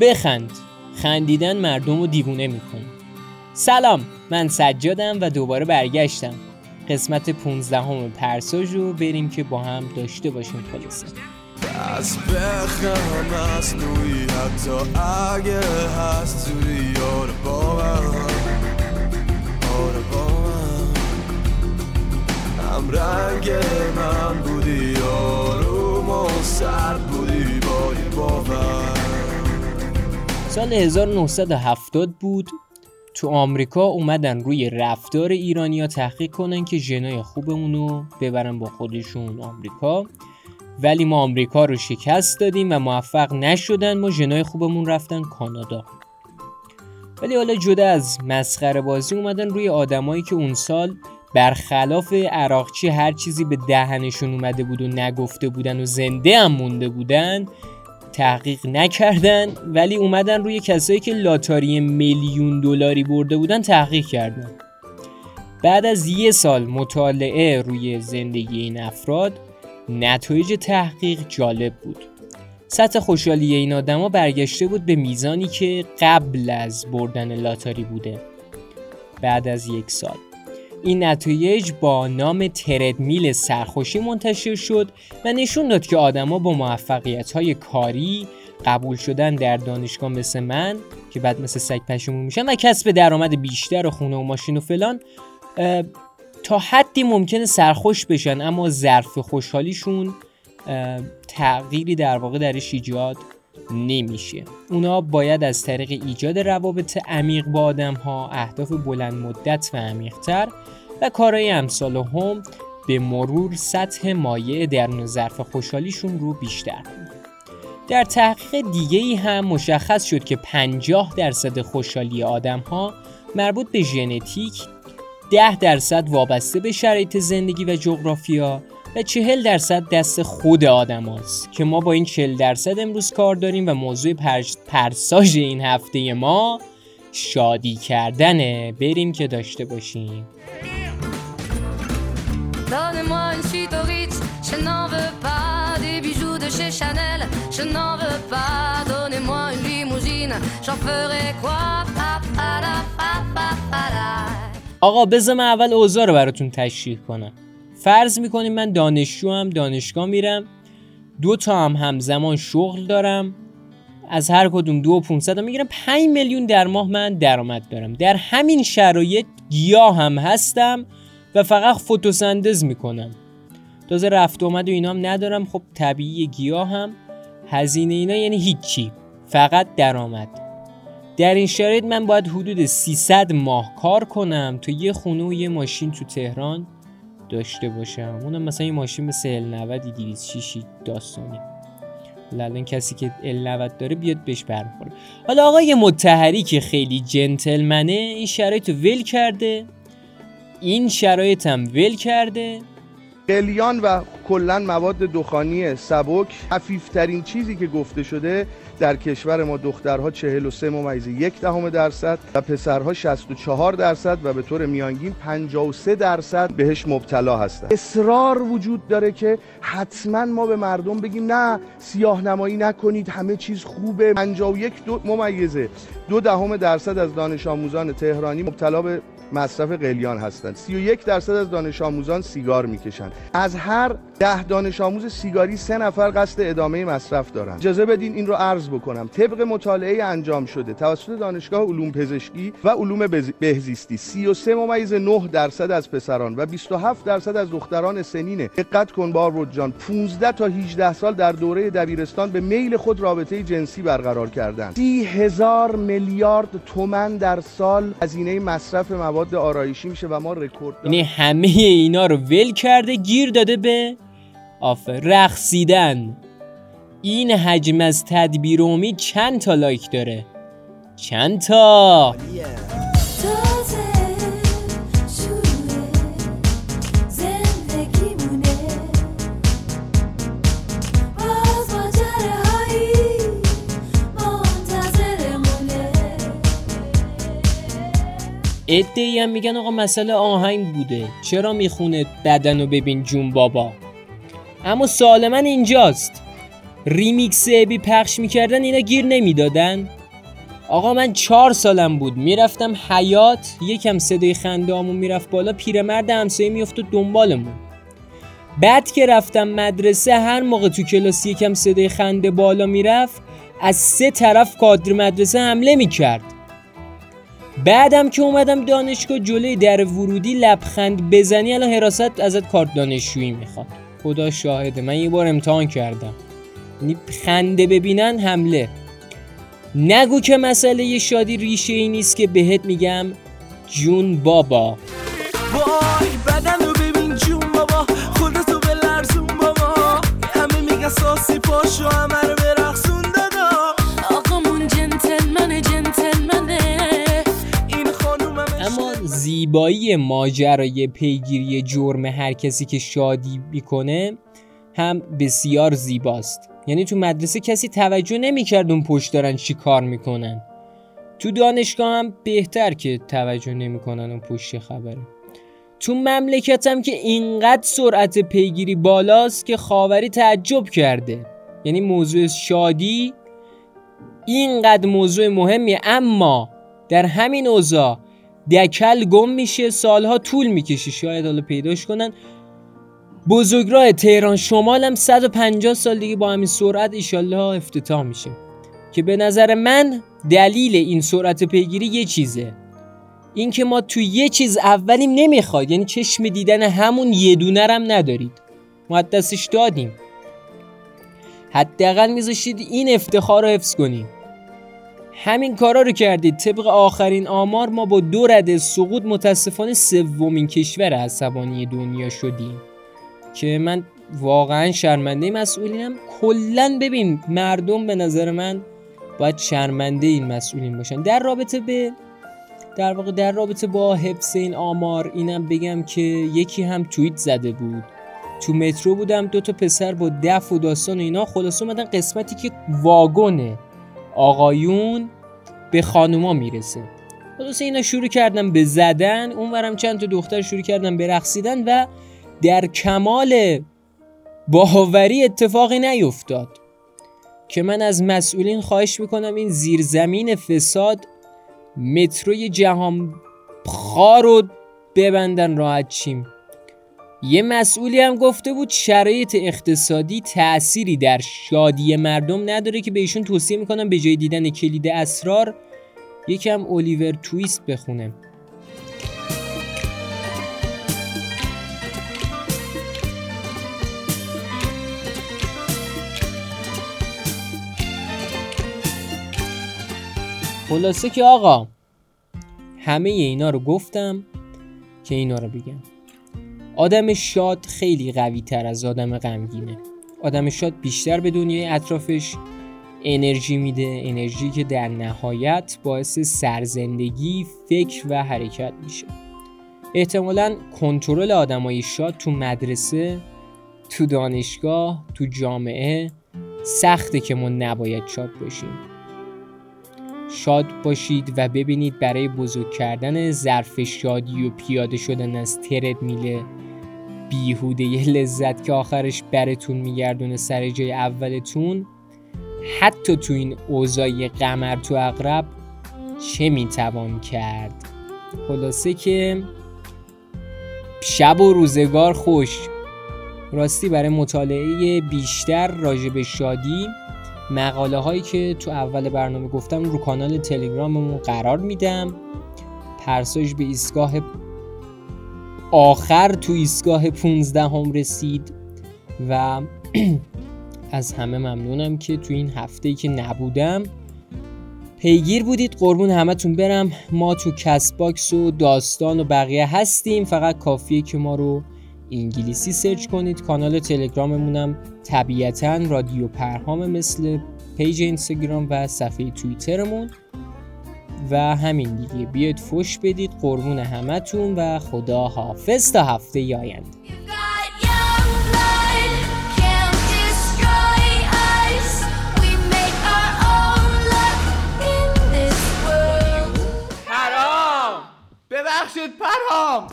بخند. خندیدن مردم رو دیوونه می‌کنه. سلام من سجادم و دوباره برگشتم. قسمت 15 همه پرساژ رو بریم که با هم داشته باشیم خلاصه. از بخم از نوی حتی اگه هست توی سال 1970 بود. تو آمریکا اومدن روی رفتار ایرانیا تحقیق کنن که ژنای خوبمون رو ببرن با خودشون آمریکا. ولی ما آمریکا رو شکست دادیم و موفق نشدن ما ژنای خوبمون رفتن کانادا. ولی حالا جدا از مسخره بازی اومدن روی آدمایی که اون سال برخلاف عراقچی هر چیزی به دهنشون اومده بود و نگفته بودن و زنده هم مونده بودن تحقیق نکردن ولی اومدن روی کسایی که لاتاری میلیون دلاری برده بودن تحقیق کردن. بعد از یه سال مطالعه روی زندگی این افراد نتایج تحقیق جالب بود. سطح خوشحالی این آدما برگشته بود به میزانی که قبل از بردن لاتاری بوده. بعد از یک سال. این نتایج با نام تردمیل سرخوشی منتشر شد و نشون داد که آدما با موفقیت های کاری قبول شدن در دانشگاه مثل من که بعد مثل سگ پشمون میشن و کسب درآمد بیشتر و خونه و ماشین و فلان تا حدی ممکنه سرخوش بشن اما ظرف خوشحالیشون تغییری در واقع درش ایجاد نمیشه اونا باید از طریق ایجاد روابط عمیق با آدم ها اهداف بلند مدت و عمیقتر و کارهای امثال هم به مرور سطح مایع درون ظرف خوشحالیشون رو بیشتر در تحقیق دیگه ای هم مشخص شد که 50 درصد خوشحالی آدم ها مربوط به ژنتیک 10 درصد وابسته به شرایط زندگی و جغرافیا و 40 درصد دست خود آدم هاست که ما با این 40 درصد امروز کار داریم و موضوع پرش پرساژ این هفته ما شادی کردنه. بریم که داشته باشیم. آقا بذار من اول اوضاع رو براتون تشریح کنم. فرض می‌کنیم من دانشجو هم دانشگاه میرم. دو تا هم همزمان شغل دارم. از هر کدوم دو و 500 می‌گیرم. 5 میلیون در ماه من درآمد دارم. در همین شرایط گیاه هم هستم و فقط فتوسندز می‌کنم. تازه رفت اومد و اینا هم ندارم. خب طبیعی گیاه هم هزینه اینا یعنی هیچی. فقط درآمد. در این شرایط من باید حدود 300 ماه کار کنم تا یه خونه و یه ماشین تو تهران داشته باشم. اونم مثلا یه ماشین به ال 90 206 داستانی الان کسی که ال 90 داره بیاد بهش برمیخوره. حالا آقای متحری که خیلی جنتلمنه این شرایط ول کرده. این شرایط هم ول کرده. قلیان و کلا مواد دخانی سبک خفیفترین چیزی که گفته شده در کشور ما دخترها 43 ممیز یک دهم درصد و پسرها 64 درصد و به طور میانگین 53 درصد بهش مبتلا هستند اصرار وجود داره که حتما ما به مردم بگیم نه سیاه نمایی نکنید همه چیز خوبه. 51 دو ممیزه. دو دهم درصد از دانش آموزان تهرانی مبتلا به مصرف قلیان هستند. 31 درصد از دانش آموزان سیگار می‌کشند. از هر ده دانش آموز سیگاری سه نفر قصد ادامه مصرف دارند اجازه بدین این رو عرض بکنم. طبق مطالعه انجام شده توسط دانشگاه علوم پزشکی و علوم بهزیستی 33 ممیز 9 درصد از پسران و 27 درصد از دختران سنین دقت کن بار جان 15 تا 18 سال در دوره دبیرستان به میل خود رابطه جنسی برقرار کردند 30 هزار میلیارد تومن در سال هزینه مصرف مواد آرایشی میشه و ما رکورد یعنی همه اینا رو ول کرده گیر داده به آفر رقصیدن. این حجم از تدبیر امید چند تا لایک داره؟ چند تا؟ ادهی هم میگن آقا مسئله آهنگ بوده. چرا می‌خونه بدن و ببین جون بابا؟ اما سوال من اینجاست. ریمیکس بی پخش می‌کردن اینا گیر نمی‌دادن؟ آقا من چهار سالم بود. می‌رفتم حیات یکم صدای خنده همون می‌رفت بالا پیرمرد همسایه میافتاد دنبالمون. بعد که رفتم مدرسه هر موقع تو کلاس یکم صدای خنده بالا می‌رفت از سه طرف کادر مدرسه حمله می‌کرد. بعدم که اومدم دانشگاه جلوی در ورودی لبخند بزنی الان حراست ازت کارت دانشجویی می‌خواد. خدا شاهده. من یه بار امتحان کردم. یعنی خنده ببینن حمله. نگو که مسئله شادی ریشه ای نیست که بهت میگم جون بابا. وای بدن رو ببین جون بابا. خودتو به لرزون بابا. همه میگن ساسی پاشو همه زیبایی ماجرای پیگیری جرم هر کسی که شادی می‌کنه هم بسیار زیباست. یعنی تو مدرسه کسی توجه نمی‌کرد اون پشت دارن چی کار می‌کنن. تو دانشگاه هم بهتر که توجه نمی‌کنن اون پشت خبره. تو مملکتم که اینقدر سرعت پیگیری بالاست که خاوری تعجب کرده. یعنی موضوع شادی اینقدر موضوع مهمیه. اما در همین اوضاع دکل گم میشه سالها طول می‌کشه شاید حالا پیداش کنن. بزرگراه تهران شمال هم 150 سال دیگه با همین سرعت ایشالله افتتاح میشه. که به نظر من دلیل این سرعت پیگیری یه چیزه. این که ما تو یه چیز اولیم نمی‌خواد یعنی چشم دیدن همون یه دونه هم ندارید. ما دستش دادیم. حداقل میذاشید این افتخار رو حفظ کنیم. همین کارا رو کردید طبق آخرین آمار ما با دو رده سقوط متاسفانه سومین کشور عصبانی دنیا شدیم. که من واقعا شرمنده مسئولینم. کلا ببین مردم به نظر من باید شرمنده این مسئولین باشن. در رابطه به در واقع در رابطه با حفظ این آمار اینم بگم که یکی هم توییت زده بود. تو مترو بودم دو تا پسر با دف و داستان و اینا. خلاصه اومدن قسمتی که واگن آقایون به خانوما می‌رسه. خلاصه اینا شروع کردن به زدن اونورم چند تا دختر شروع کردن به رقصیدن و در کمال باوری اتفاقی نیفتاد. که من از مسئولین خواهش می‌کنم این زیرزمین فساد متروی جهان خار رو ببندن راحت چیم یه مسئولی هم گفته بود شرایط اقتصادی تأثیری در شادی مردم نداره که به ایشون توصیه می‌کنم به جای دیدن کلید اسرار یکم اولیور تویست بخونه. خلاصه که آقا همه اینا رو گفتم که اینا رو بگم. آدم شاد خیلی قوی تر از آدم غمگینه. آدم شاد بیشتر به دنیای اطرافش انرژی میده انرژی که در نهایت باعث سرزندگی فکر و حرکت میشه. احتمالا کنترل آدمای شاد تو مدرسه تو دانشگاه تو جامعه سخته که ما نباید شاد باشیم. شاد باشید و ببینید برای بزرگ کردن ظرف شادی و پیاده شدن از ترد میله بیهوده یه لذت که آخرش برتون میگردونه سر جای اولتون. حتی تو این اوضاع قمر تو اقرب چه می‌توان کرد؟ خلاصه که شب و روزگار خوش. راستی برای مطالعه بیشتر راجع به شادی مقاله هایی که تو اول برنامه گفتم رو کانال تلگراممون قرار میدم. پرساج به ایستگاه آخر تو ایستگاه 15 هم رسید و از همه ممنونم که تو این هفته که نبودم پیگیر بودید. قربون همتون برم. ما تو CastBox و داستان و بقیه هستیم. فقط کافیه که ما رو انگلیسی سرچ کنید. کانال تلگراممونم طبیعتا رادیو پرهام مثل پیج اینستاگرام و صفحه توییترمون. و همین دیگه. بیاید فش بدید. قربون همتون و خدا حافظ تا هفته آینده. Got young blood, can't destroy us. We make our own luck in this world. پرام ببخشید پرام